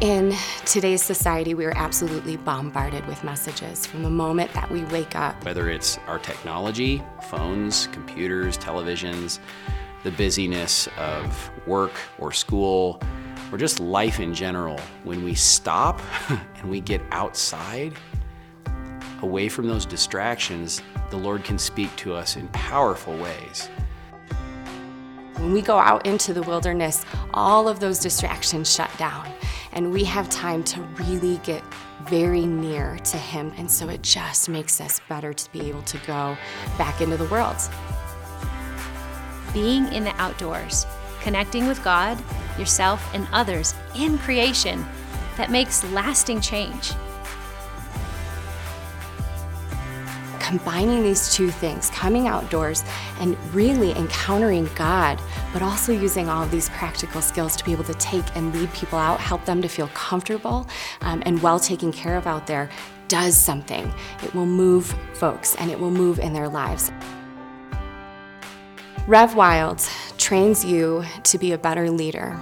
In today's society, we are absolutely bombarded with messages from the moment that we wake up. Whether it's our technology, phones, computers, televisions, the busyness of work or school, or just life in general, when we stop and we get outside, away from those distractions, the Lord can speak to us in powerful ways. When we go out into the wilderness, all of those distractions shut down, and we have time to really get very near to Him. And so it just makes us better to be able to go back into the world. Being in the outdoors, connecting with God, yourself, and others in creation that makes lasting change. Combining these two things, coming outdoors and really encountering God, but also using all of these practical skills to be able to take and lead people out, help them to feel comfortable um, and well taken care of out there, does something. It will move folks and it will move in their lives. Rev Wild trains you to be a better leader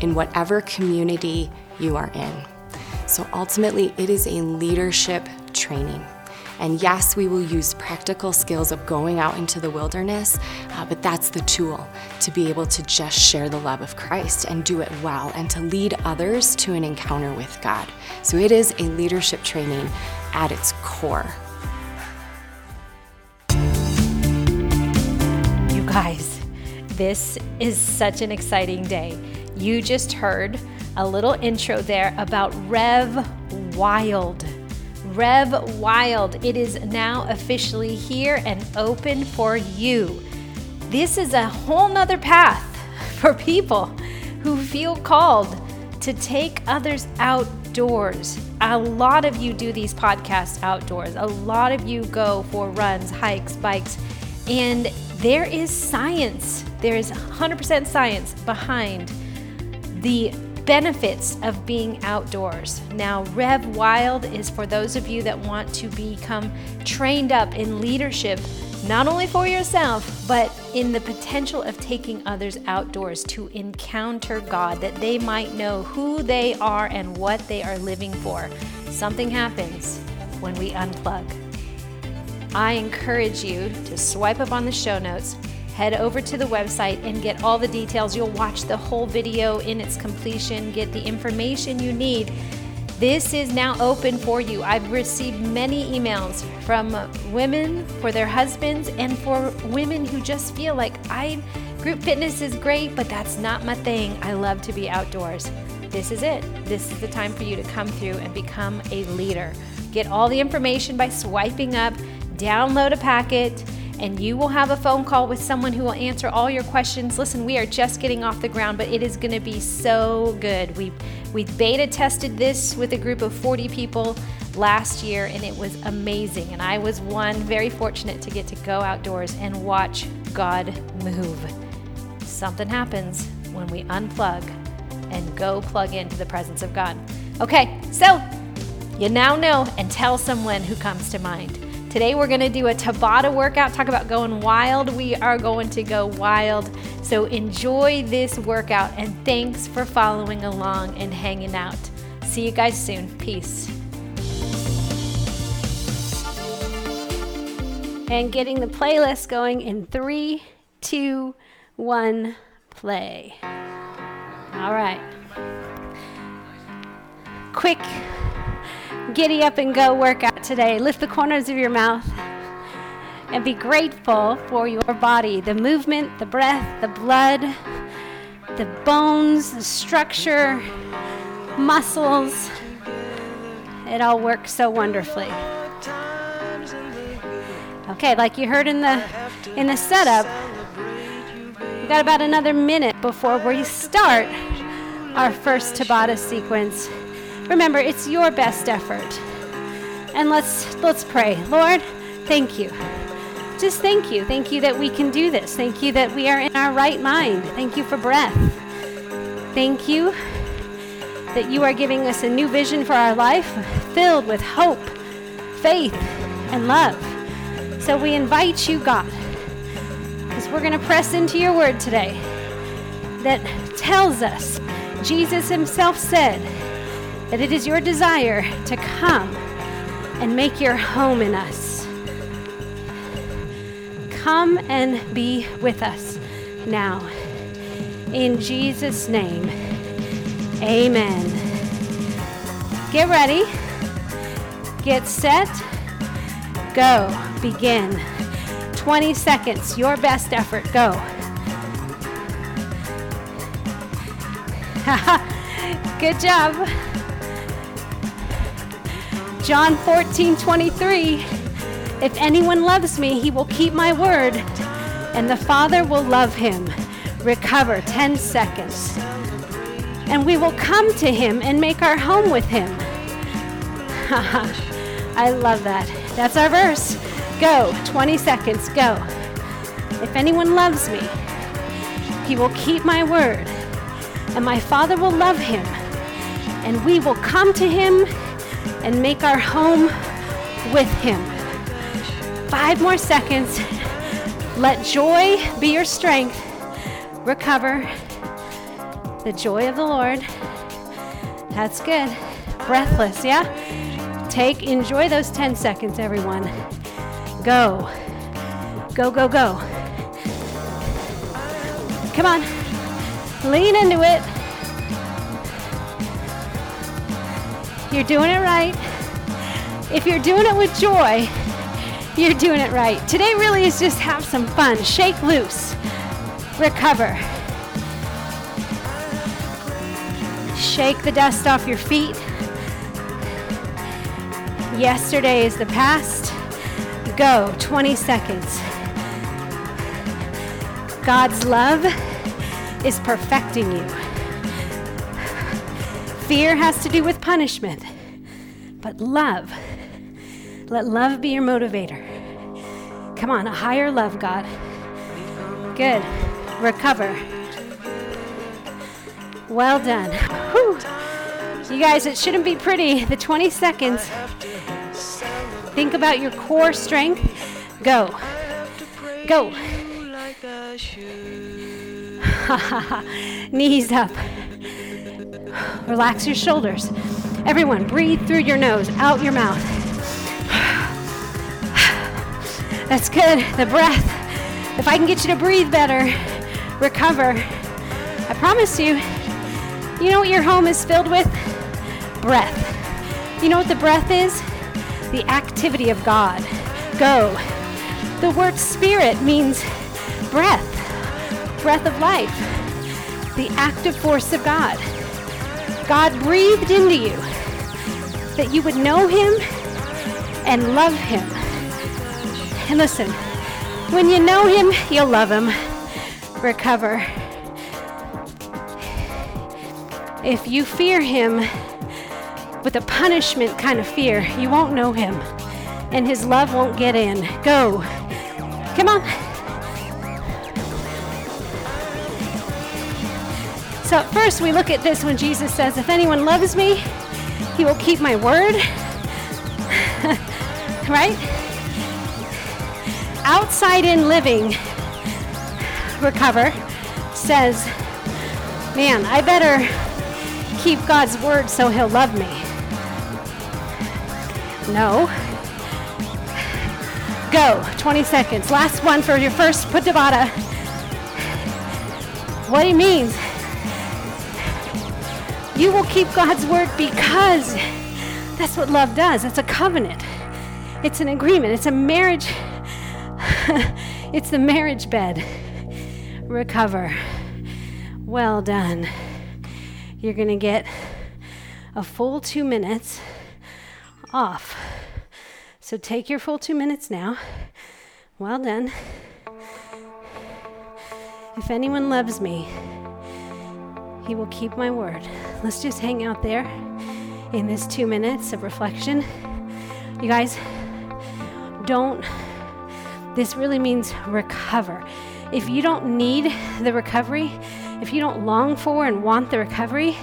in whatever community you are in. So ultimately, it is a leadership training. And yes, we will use practical skills of going out into the wilderness, uh, but that's the tool to be able to just share the love of Christ and do it well and to lead others to an encounter with God. So it is a leadership training at its core. You guys, this is such an exciting day. You just heard a little intro there about Rev Wild. Rev Wild. It is now officially here and open for you. This is a whole nother path for people who feel called to take others outdoors. A lot of you do these podcasts outdoors. A lot of you go for runs, hikes, bikes, and there is science. There is 100% science behind the benefits of being outdoors. Now, Rev Wild is for those of you that want to become trained up in leadership, not only for yourself, but in the potential of taking others outdoors to encounter God, that they might know who they are and what they are living for. Something happens when we unplug. I encourage you to swipe up on the show notes head over to the website and get all the details. You'll watch the whole video in its completion, get the information you need. This is now open for you. I've received many emails from women for their husbands and for women who just feel like I group fitness is great, but that's not my thing. I love to be outdoors. This is it. This is the time for you to come through and become a leader. Get all the information by swiping up, download a packet and you will have a phone call with someone who will answer all your questions. Listen, we are just getting off the ground, but it is going to be so good. We we beta tested this with a group of 40 people last year and it was amazing. And I was one very fortunate to get to go outdoors and watch God move. Something happens when we unplug and go plug into the presence of God. Okay, so you now know and tell someone who comes to mind. Today we're going to do a Tabata workout, talk about going wild. We are going to go wild. So enjoy this workout and thanks for following along and hanging out. See you guys soon. Peace. And getting the playlist going in three, two, one, play. All right. Quick giddy up and go workout today. Lift the corners of your mouth and be grateful for your body the movement, the breath, the blood, the bones, the structure, muscles. It all works so wonderfully. Okay, like you heard in the in the setup, we got about another minute before we start our first Tabata sequence. Remember, it's your best effort. And let's let's pray. Lord, thank you. Just thank you. Thank you that we can do this. Thank you that we are in our right mind. Thank you for breath. Thank you that you are giving us a new vision for our life filled with hope, faith, and love. So we invite you, God, because we're going to press into your word today that tells us Jesus himself said that it is your desire to come and make your home in us. Come and be with us now. In Jesus' name, amen. Get ready, get set, go, begin. 20 seconds, your best effort, go. Good job. John 14, 23. If anyone loves me, he will keep my word, and the Father will love him. Recover 10 seconds. And we will come to him and make our home with him. I love that. That's our verse. Go. 20 seconds. Go. If anyone loves me, he will keep my word, and my Father will love him, and we will come to him and make our home with him. Five more seconds. Let joy be your strength. Recover. The joy of the Lord. That's good. Breathless, yeah? Take, enjoy those 10 seconds, everyone. Go. Go, go, go. Come on. Lean into it. You're doing it right. If you're doing it with joy, you're doing it right. Today really is just have some fun. Shake loose. Recover. Shake the dust off your feet. Yesterday is the past. Go 20 seconds. God's love is perfecting you. Fear has to do with punishment, but love, let love be your motivator. Come on, a higher love, God. Good. Recover. Well done. Whew. You guys, it shouldn't be pretty. The 20 seconds. Think about your core strength. Go. Go. Knees up. Relax your shoulders. Everyone, breathe through your nose, out your mouth. That's good. The breath. If I can get you to breathe better, recover. I promise you, you know what your home is filled with? Breath. You know what the breath is? The activity of God. Go. The word spirit means breath, breath of life, the active force of God. God breathed into you that you would know Him and love Him. And listen, when you know Him, you'll love Him. Recover. If you fear Him with a punishment kind of fear, you won't know Him and His love won't get in. Go. Come on. So, first, we look at this when Jesus says, If anyone loves me, he will keep my word. right? Outside in living, recover, says, Man, I better keep God's word so he'll love me. No. Go, 20 seconds. Last one for your first put Putabata. What he means, you will keep God's word because that's what love does. It's a covenant, it's an agreement, it's a marriage, it's the marriage bed. Recover. Well done. You're going to get a full two minutes off. So take your full two minutes now. Well done. If anyone loves me, he will keep my word. Let's just hang out there in this two minutes of reflection. You guys, don't, this really means recover. If you don't need the recovery, if you don't long for and want the recovery,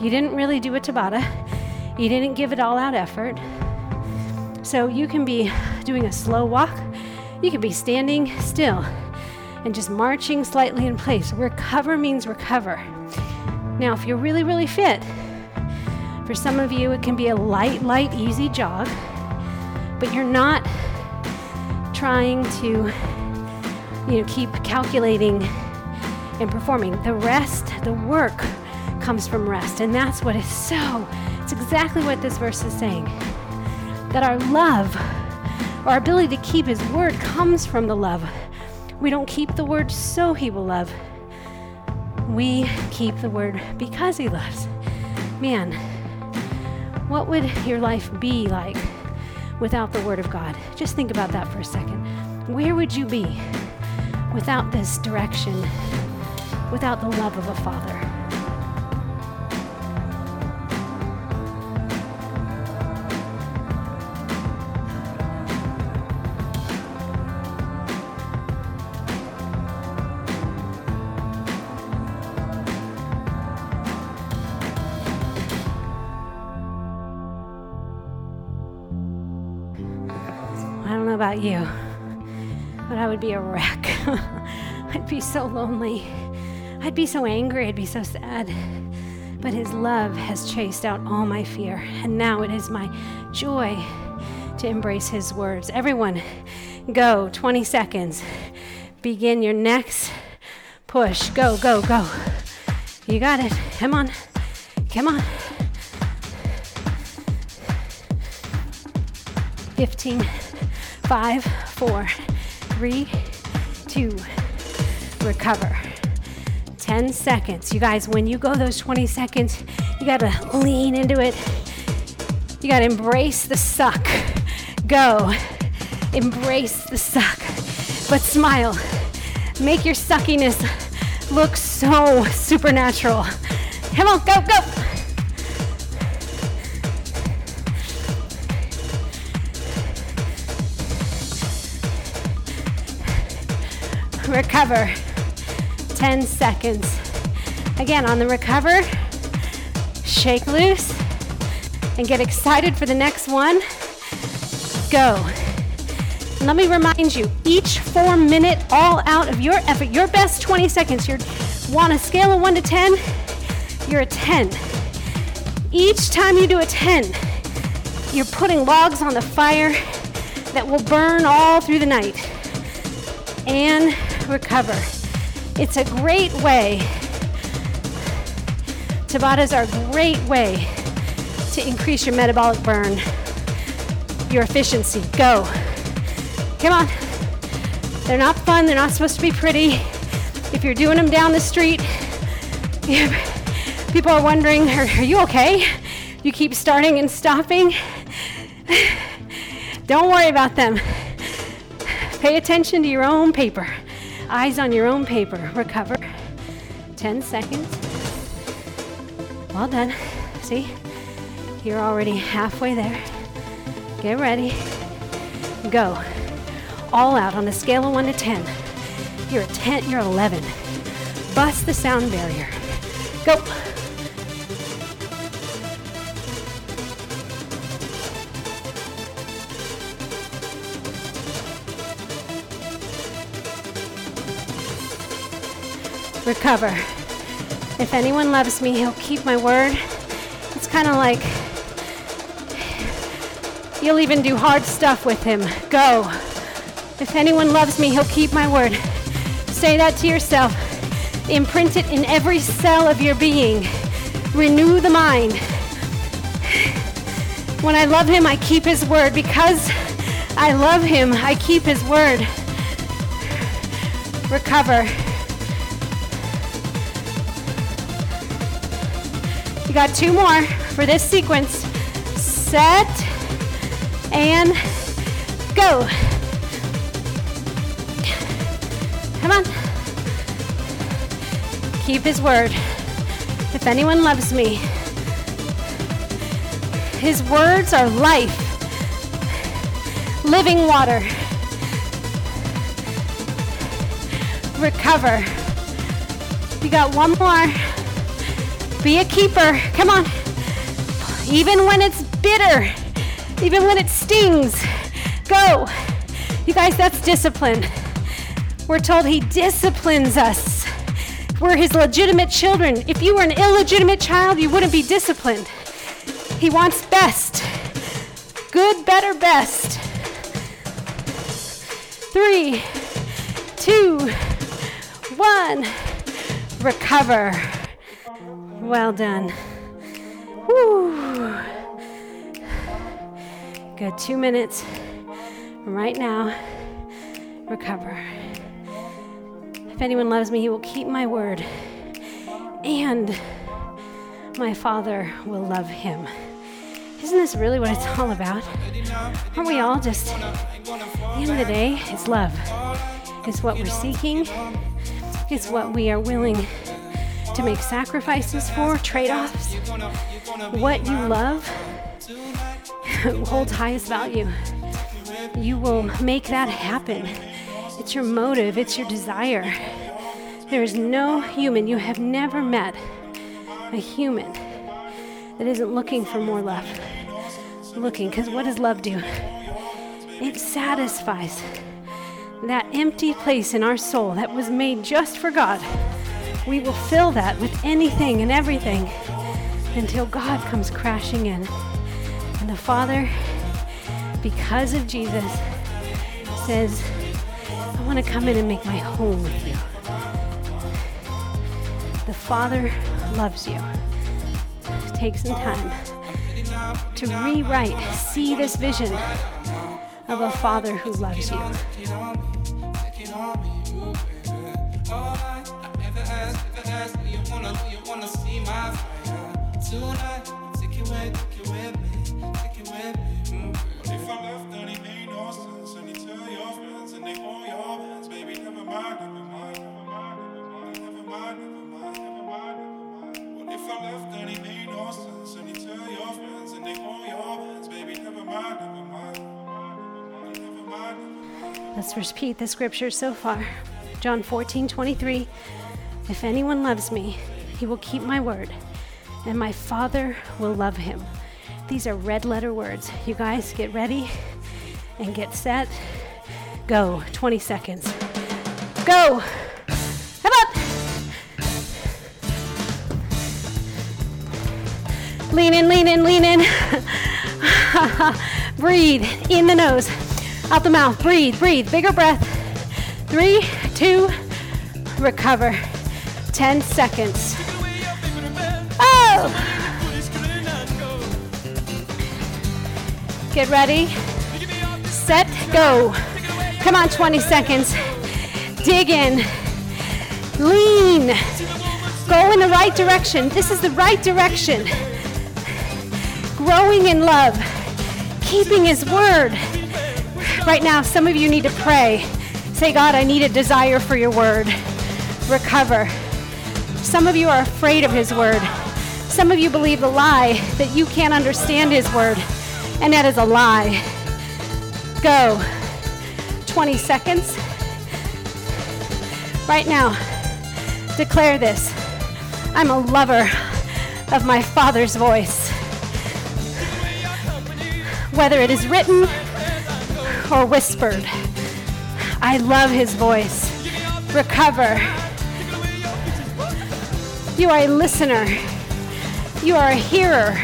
you didn't really do a Tabata. You didn't give it all out effort. So you can be doing a slow walk, you can be standing still and just marching slightly in place. Recover means recover. Now, if you're really, really fit, for some of you, it can be a light, light, easy jog, but you're not trying to, you know, keep calculating and performing. The rest, the work comes from rest. And that's what is so, it's exactly what this verse is saying. That our love, our ability to keep his word comes from the love. We don't keep the word so he will love. We keep the word because he loves. Man, what would your life be like without the word of God? Just think about that for a second. Where would you be without this direction, without the love of a father? About you, but I would be a wreck. I'd be so lonely. I'd be so angry. I'd be so sad. But His love has chased out all my fear, and now it is my joy to embrace His words. Everyone, go 20 seconds. Begin your next push. Go, go, go. You got it. Come on. Come on. 15, 5, 4, 3, 2, recover. 10 seconds. You guys, when you go those 20 seconds, you gotta lean into it. You gotta embrace the suck. Go. Embrace the suck. But smile. Make your suckiness look so supernatural. Come on, go, go. Recover 10 seconds. Again, on the recover, shake loose and get excited for the next one. Go. Let me remind you each four minute, all out of your effort, your best 20 seconds, you're on a scale of 1 to 10, you're a 10. Each time you do a 10, you're putting logs on the fire that will burn all through the night. And recover. It's a great way. Tabatas are a great way to increase your metabolic burn, your efficiency. Go. Come on. They're not fun, they're not supposed to be pretty. If you're doing them down the street, people are wondering, are, are you okay? You keep starting and stopping. Don't worry about them. Pay attention to your own paper. Eyes on your own paper. Recover. 10 seconds. Well done. See? You're already halfway there. Get ready. Go. All out on a scale of 1 to 10. You're a 10, you're 11. Bust the sound barrier. Go. Recover. If anyone loves me, he'll keep my word. It's kind of like you'll even do hard stuff with him. Go. If anyone loves me, he'll keep my word. Say that to yourself. Imprint it in every cell of your being. Renew the mind. When I love him, I keep his word. Because I love him, I keep his word. Recover. You got two more for this sequence. Set and go. Come on. Keep his word. If anyone loves me, his words are life, living water. Recover. You got one more. Be a keeper. Come on. Even when it's bitter, even when it stings, go. You guys, that's discipline. We're told He disciplines us We're his legitimate children. If you were an illegitimate child, you wouldn't be disciplined. He wants best good, better, best. Three, two, one. Recover. Well done. Good. Two minutes right now. Recover. If anyone loves me, he will keep my word, and my Father will love him. Isn't this really what it's all about? Aren't we all just, at the end of the day, it's love. It's what we're seeking, it's what we are willing to make sacrifices for, trade offs. What you love holds highest value. You will make that happen. It's your motive, it's your desire. There is no human you have never met, a human that isn't looking for more love. Looking, because what does love do? It satisfies that empty place in our soul that was made just for God. We will fill that with anything and everything until God comes crashing in. And the Father, because of Jesus, says, I want to come in and make my home with you. The Father loves you. Take some time to rewrite, see this vision of a Father who loves you. Let's repeat the scripture so far. John 14, 23. If anyone loves me, he will keep my word, and my Father will love him. These are red letter words. You guys get ready and get set. Go. 20 seconds. Go. Come up. Lean in, lean in, lean in. breathe in the nose, out the mouth. Breathe, breathe. Bigger breath. Three, two, recover. 10 seconds. Oh! Get ready. Set, go. Come on, 20 seconds. Dig in. Lean. Go in the right direction. This is the right direction. Growing in love. Keeping His word. Right now, some of you need to pray. Say, God, I need a desire for your word. Recover. Some of you are afraid of His word. Some of you believe the lie that you can't understand His word, and that is a lie. Go. 20 seconds. Right now, declare this I'm a lover of my Father's voice. Whether it is written or whispered, I love His voice. Recover. You are a listener. You are a hearer.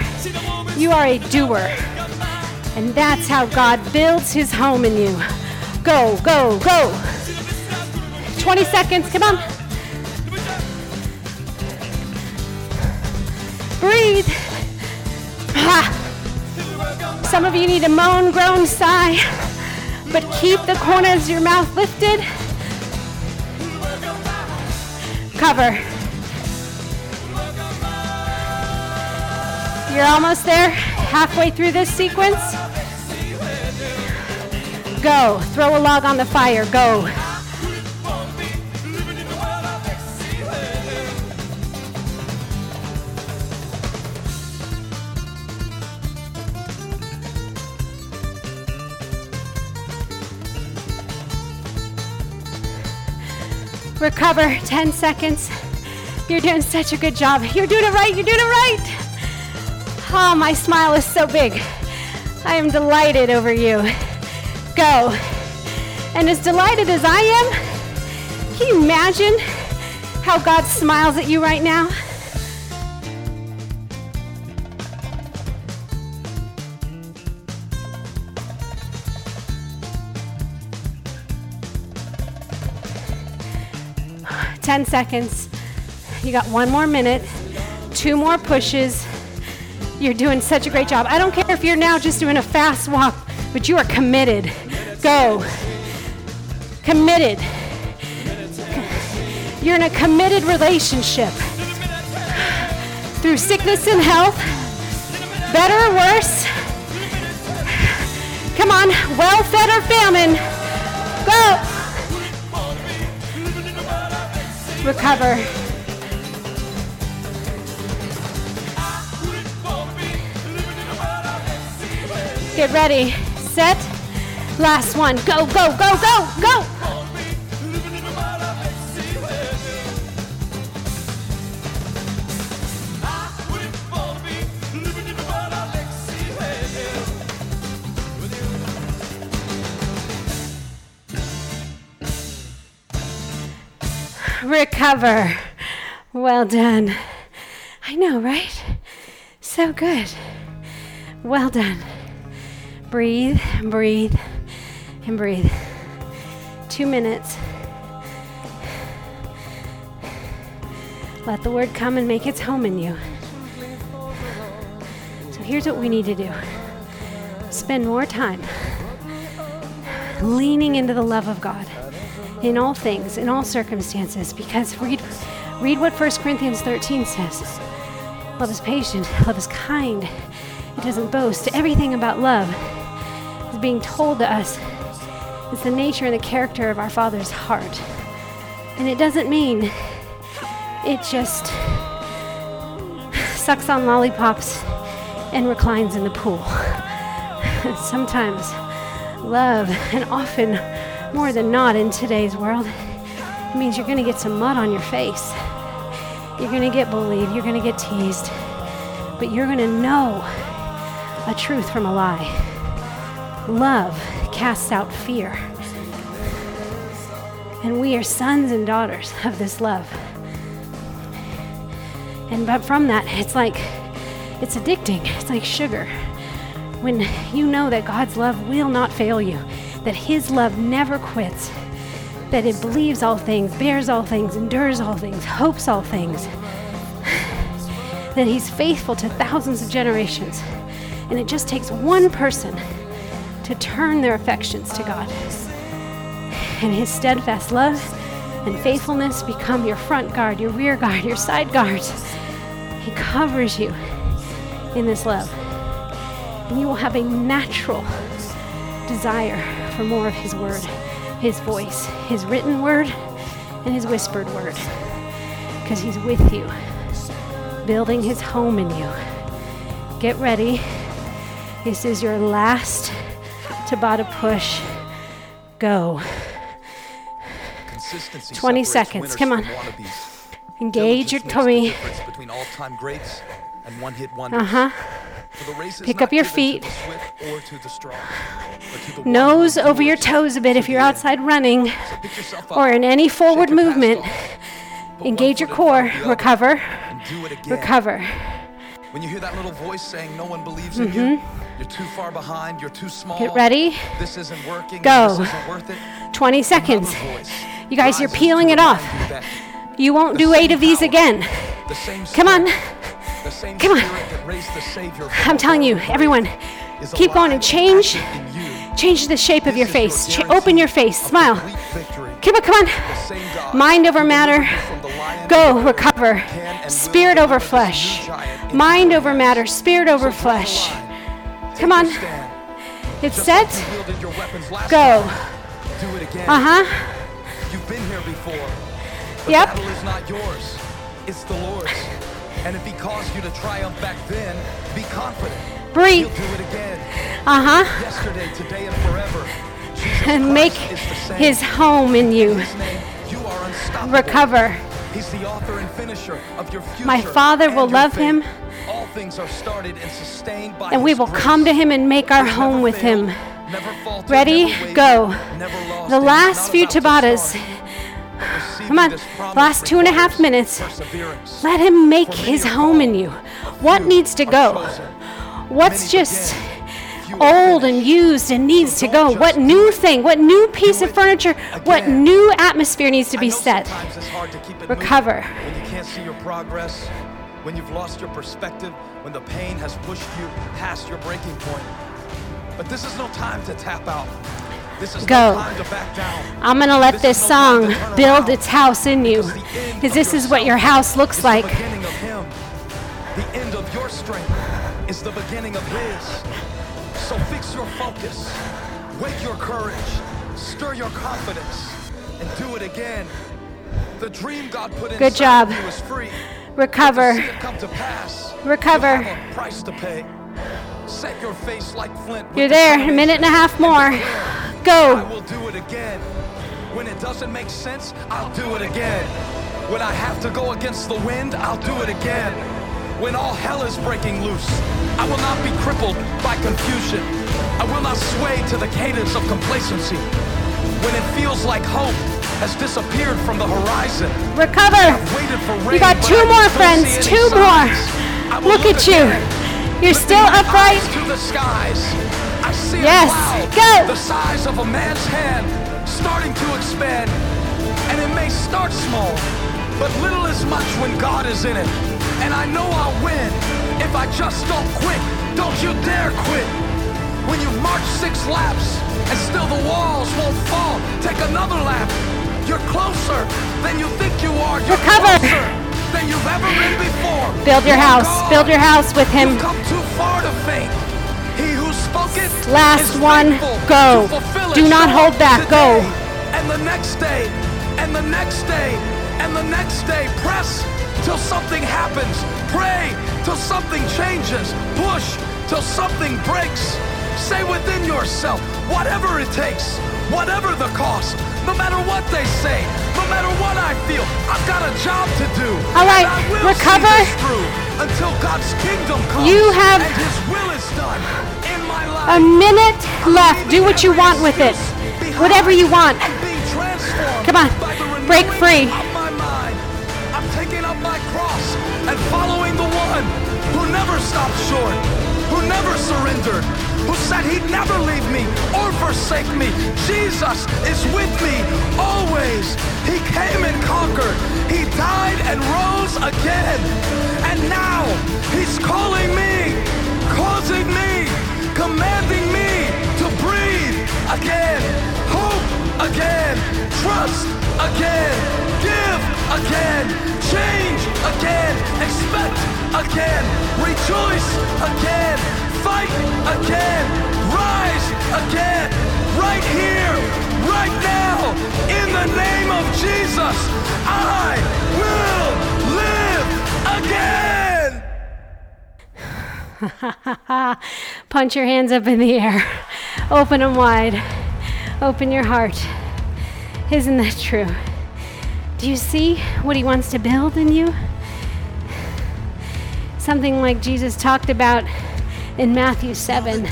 You are a doer. And that's how God builds his home in you. Go, go, go. 20 seconds. Come on. Breathe. Ah. Some of you need a moan, groan, sigh, but keep the corners of your mouth lifted. Cover. You're almost there, halfway through this sequence. Go. Throw a log on the fire. Go. Recover 10 seconds. You're doing such a good job. You're doing it right. You're doing it right. Oh, my smile is so big. I am delighted over you. Go. And as delighted as I am, can you imagine how God smiles at you right now? Ten seconds. You got one more minute, two more pushes. You're doing such a great job. I don't care if you're now just doing a fast walk, but you are committed. Go. Committed. You're in a committed relationship. Through sickness and health, better or worse. Come on, well fed or famine. Go. Recover. Get ready. Set. Last one. Go, go, go, go, go. Recover. Well done. I know, right? So good. Well done. Breathe, and breathe, and breathe. Two minutes. Let the word come and make its home in you. So here's what we need to do spend more time leaning into the love of God in all things, in all circumstances, because read, read what 1 Corinthians 13 says. Love is patient, love is kind, it doesn't boast. Everything about love is being told to us. is the nature and the character of our Father's heart. And it doesn't mean it just sucks on lollipops and reclines in the pool. Sometimes love, and often more than not in today's world, means you're going to get some mud on your face. You're going to get bullied, you're going to get teased, but you're going to know a truth from a lie. Love casts out fear. And we are sons and daughters of this love. And but from that, it's like it's addicting. It's like sugar. When you know that God's love will not fail you, that His love never quits, that it believes all things, bears all things, endures all things, hopes all things, that He's faithful to thousands of generations. And it just takes one person to turn their affections to God. And His steadfast love and faithfulness become your front guard, your rear guard, your side guards. He covers you in this love. And you will have a natural desire for more of His word, His voice, His written word, and His whispered word. Because He's with you, building His home in you. Get ready. This is your last Tabata push. Go. 20 seconds. Come on. Engage your tummy. Uh huh. Pick up your feet. Nose over your toes a bit if you're outside running or in any forward movement. Engage your core. Recover. Recover. When you hear that little voice saying no one believes in you, you're too far behind, you're too small. Get ready. This isn't working. Go. This isn't worth it. 20 seconds. You guys, you're peeling it off. you You won't the do eight of these power, again. The same Come on. The same Come on. that raised the Savior from I'm telling you, everyone, keep going and change. active in you. Change the shape of your face. Ch- open your face. Smile. Come on, come on. Mind over matter. delivered you from the lion Go, recover. can and will Spirit over flesh. new giant into Mind over matter. Spirit over flesh. Come on. It's set. you wielded your weapons last Go. Do it again. Uh huh. You've been here before. The Yep. battle is not yours. It's the Lord's. And if he caused you to triumph back then, be confident. Breathe. He'll do it again. Uh huh. Yesterday, today, and forever. Jesus And Christ make is the same. his home in you. In name, you. Recover. He's the author and finisher of your future. My Father will love faith. him. All things are started and sustained by And we will grace. come to him and make our home with failed, him. Ready? Go. The last few Tabatas. Come on, last two and a half minutes. Let Him make His home in you. What needs to go? What's just old and used and needs to go? What new thing? What new piece of furniture? What new atmosphere needs to be set? Recover. When you can't see your progress, when you've lost your perspective, when the pain has pushed you past your breaking point. But this is no time to tap out. This is Go. no time to back down. I'm going to let this This no song build its house in you. Because the end Because of this is what your house looks like. The beginning of Him. The end of your strength is the beginning of His. So fix your focus, wake your courage, stir your confidence, and do it again. The dream God put Good job. Of you is free. Recover. To see it come to pass, Recover. you price to pay. Set your face like flint you're there. A minute and a half more. Go. I will do it again. When it doesn't make sense, I'll do it again. When I have to go against the wind, I'll do it again. When all hell is breaking loose, I will not be crippled by confusion. I will not sway to the cadence of complacency. When it feels like hope has disappeared from the horizon, Recover. Rain, You got two more, friends. Two more. will Look at you. You're still upright. to the skies. I see Yes, a go. the size of a man's hand starting to expand. And it may start small, but little is much when God is in it. And I know I'll win if I just don't quit. Don't you dare quit. When you've marched six laps and still the walls won't fall, take another lap. You're closer than you think you are. You're Recover. closer than you've ever been before. Build your house. Build your house with Him. Come too far to faint. He who spoke it Last one. Go. it. Do not hold back. Go. And the next day, and the next day, and the next day. Press till something happens. Pray till something changes. Push till something breaks. Say within yourself, whatever it takes, whatever the cost, no matter what they say, no matter what I feel, I've got a job to do. All right, And I will recover. See this through until God's kingdom comes. You have and His will is done in my life. A minute left. Do what you want with it. Whatever you want. I'm being transformed Come on, by the renewing break free. Of my mind. I'm taking up my cross and following the one who never stopped short, who never surrendered, who said he'd never leave me or forsake me. Jesus is with me always. He came and conquered. He died and rose again. And now he's calling me, causing me, commanding me to breathe again, hope again, trust again, give again, change again, expect again, rejoice again, fight again, rise again, right here, right now, in the name of Jesus, I will live again. Punch your hands up in the air. Open them wide. Open your heart. Isn't that true? Do you see what He wants to build in you? Something like Jesus talked about in Matthew 7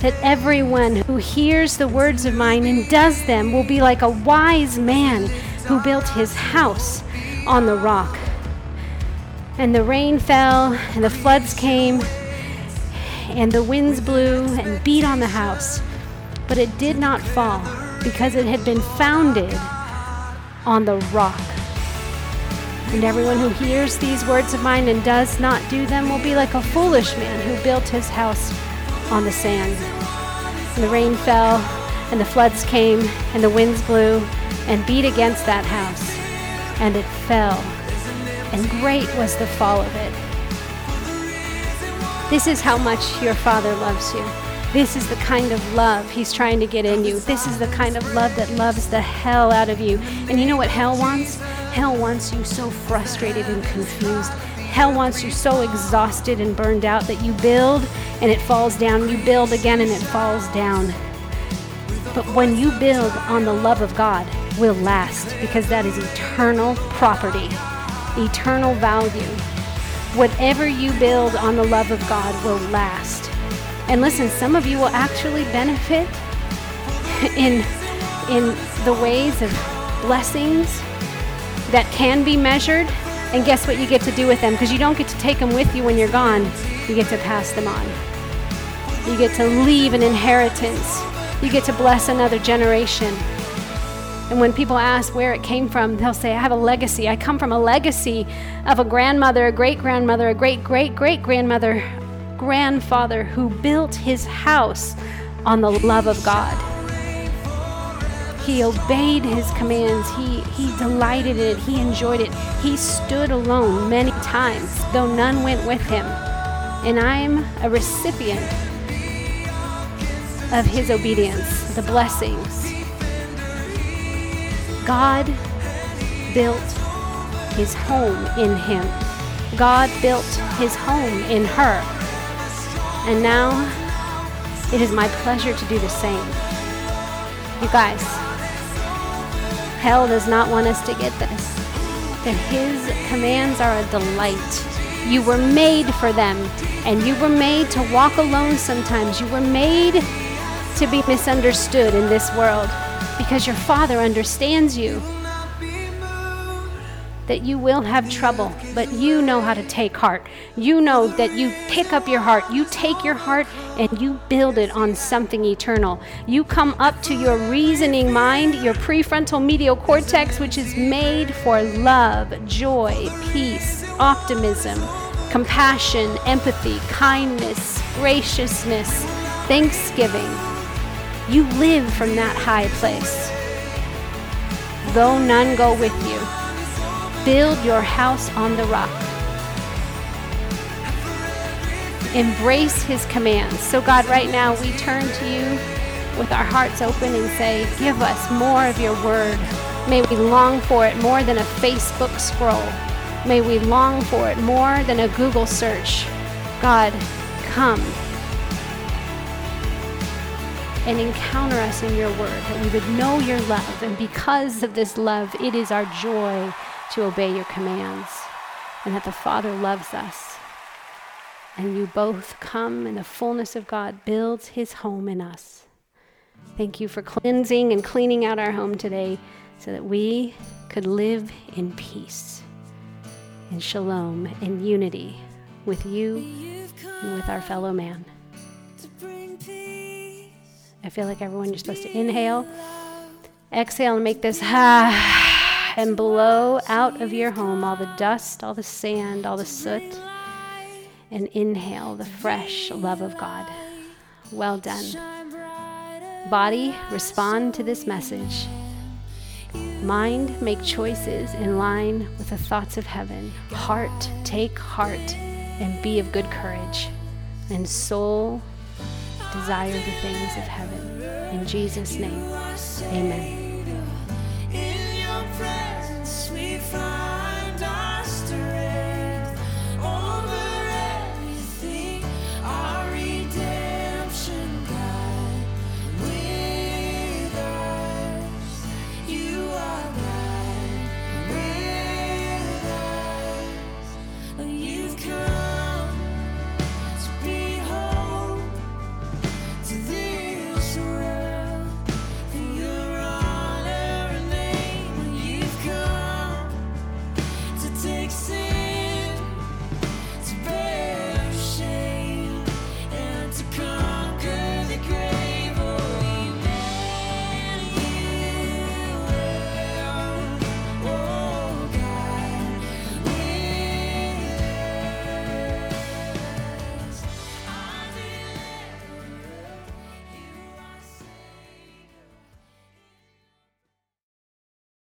that everyone who hears the words of mine and does them will be like a wise man who built his house on the rock. And the rain fell, and the floods came, and the winds blew and beat on the house, but it did not fall because it had been founded on the rock. And everyone who hears these words of mine and does not do them will be like a foolish man who built his house on the sand. And the rain fell, and the floods came, and the winds blew and beat against that house, and it fell. And great was the fall of it. This is how much your Father loves you. This is the kind of love He's trying to get in you. This is the kind of love that loves the hell out of you. And you know what hell wants? Hell wants you so frustrated and confused. Hell wants you so exhausted and burned out that you build and it falls down. You build again and it falls down. But when you build on the love of God, will last because that is eternal property, eternal value. Whatever you build on the love of God will last. And listen, some of you will actually benefit in in the ways of blessings that can be measured. And guess what you get to do with them? Because you don't get to take them with you when you're gone, you get to pass them on. You get to leave an inheritance. You get to bless another generation. And when people ask where it came from, they'll say, I have a legacy. I come from a legacy of a grandmother, a great grandmother, a great great great grandmother, grandfather who built his house on the love of God. He obeyed his commands. He, he delighted in it. He enjoyed it. He stood alone many times, though none went with him. And I'm a recipient of his obedience, the blessings. God built his home in him. God built his home in her. And now it is my pleasure to do the same. You guys, Hell does not want us to get this. That His commands are a delight. You were made for them, and you were made to walk alone sometimes. You were made to be misunderstood in this world because your Father understands you that you will have trouble, but you know how to take heart. You know that you pick up your heart, you take your heart, and you build it on something eternal. You come up to your reasoning mind, your prefrontal medial cortex, which is made for love, joy, peace, optimism, compassion, empathy, kindness, graciousness, thanksgiving. You live from that high place. Though none go with you, Build your house on the rock. Embrace his commands. So, God, right now we turn to you with our hearts open and say, Give us more of your word. May we long for it more than a Facebook scroll. May we long for it more than a Google search. God, come and encounter us in your word, that we would know your love. And because of this love, it is our joy to obey your commands, and that the Father loves us. And you both come and the fullness of God, builds his home in us. Thank you for cleansing and cleaning out our home today so that we could live in peace, in shalom, in unity with you and with our fellow man. I feel like everyone, you're supposed to inhale, exhale, and make this ah and blow out of your home all the dust, all the sand, all the soot, and inhale the fresh love of God. Well done. Body, respond to this message. Mind, make choices in line with the thoughts of heaven. Heart, take heart and be of good courage. And soul, desire the things of heaven. In Jesus' name, amen. fly.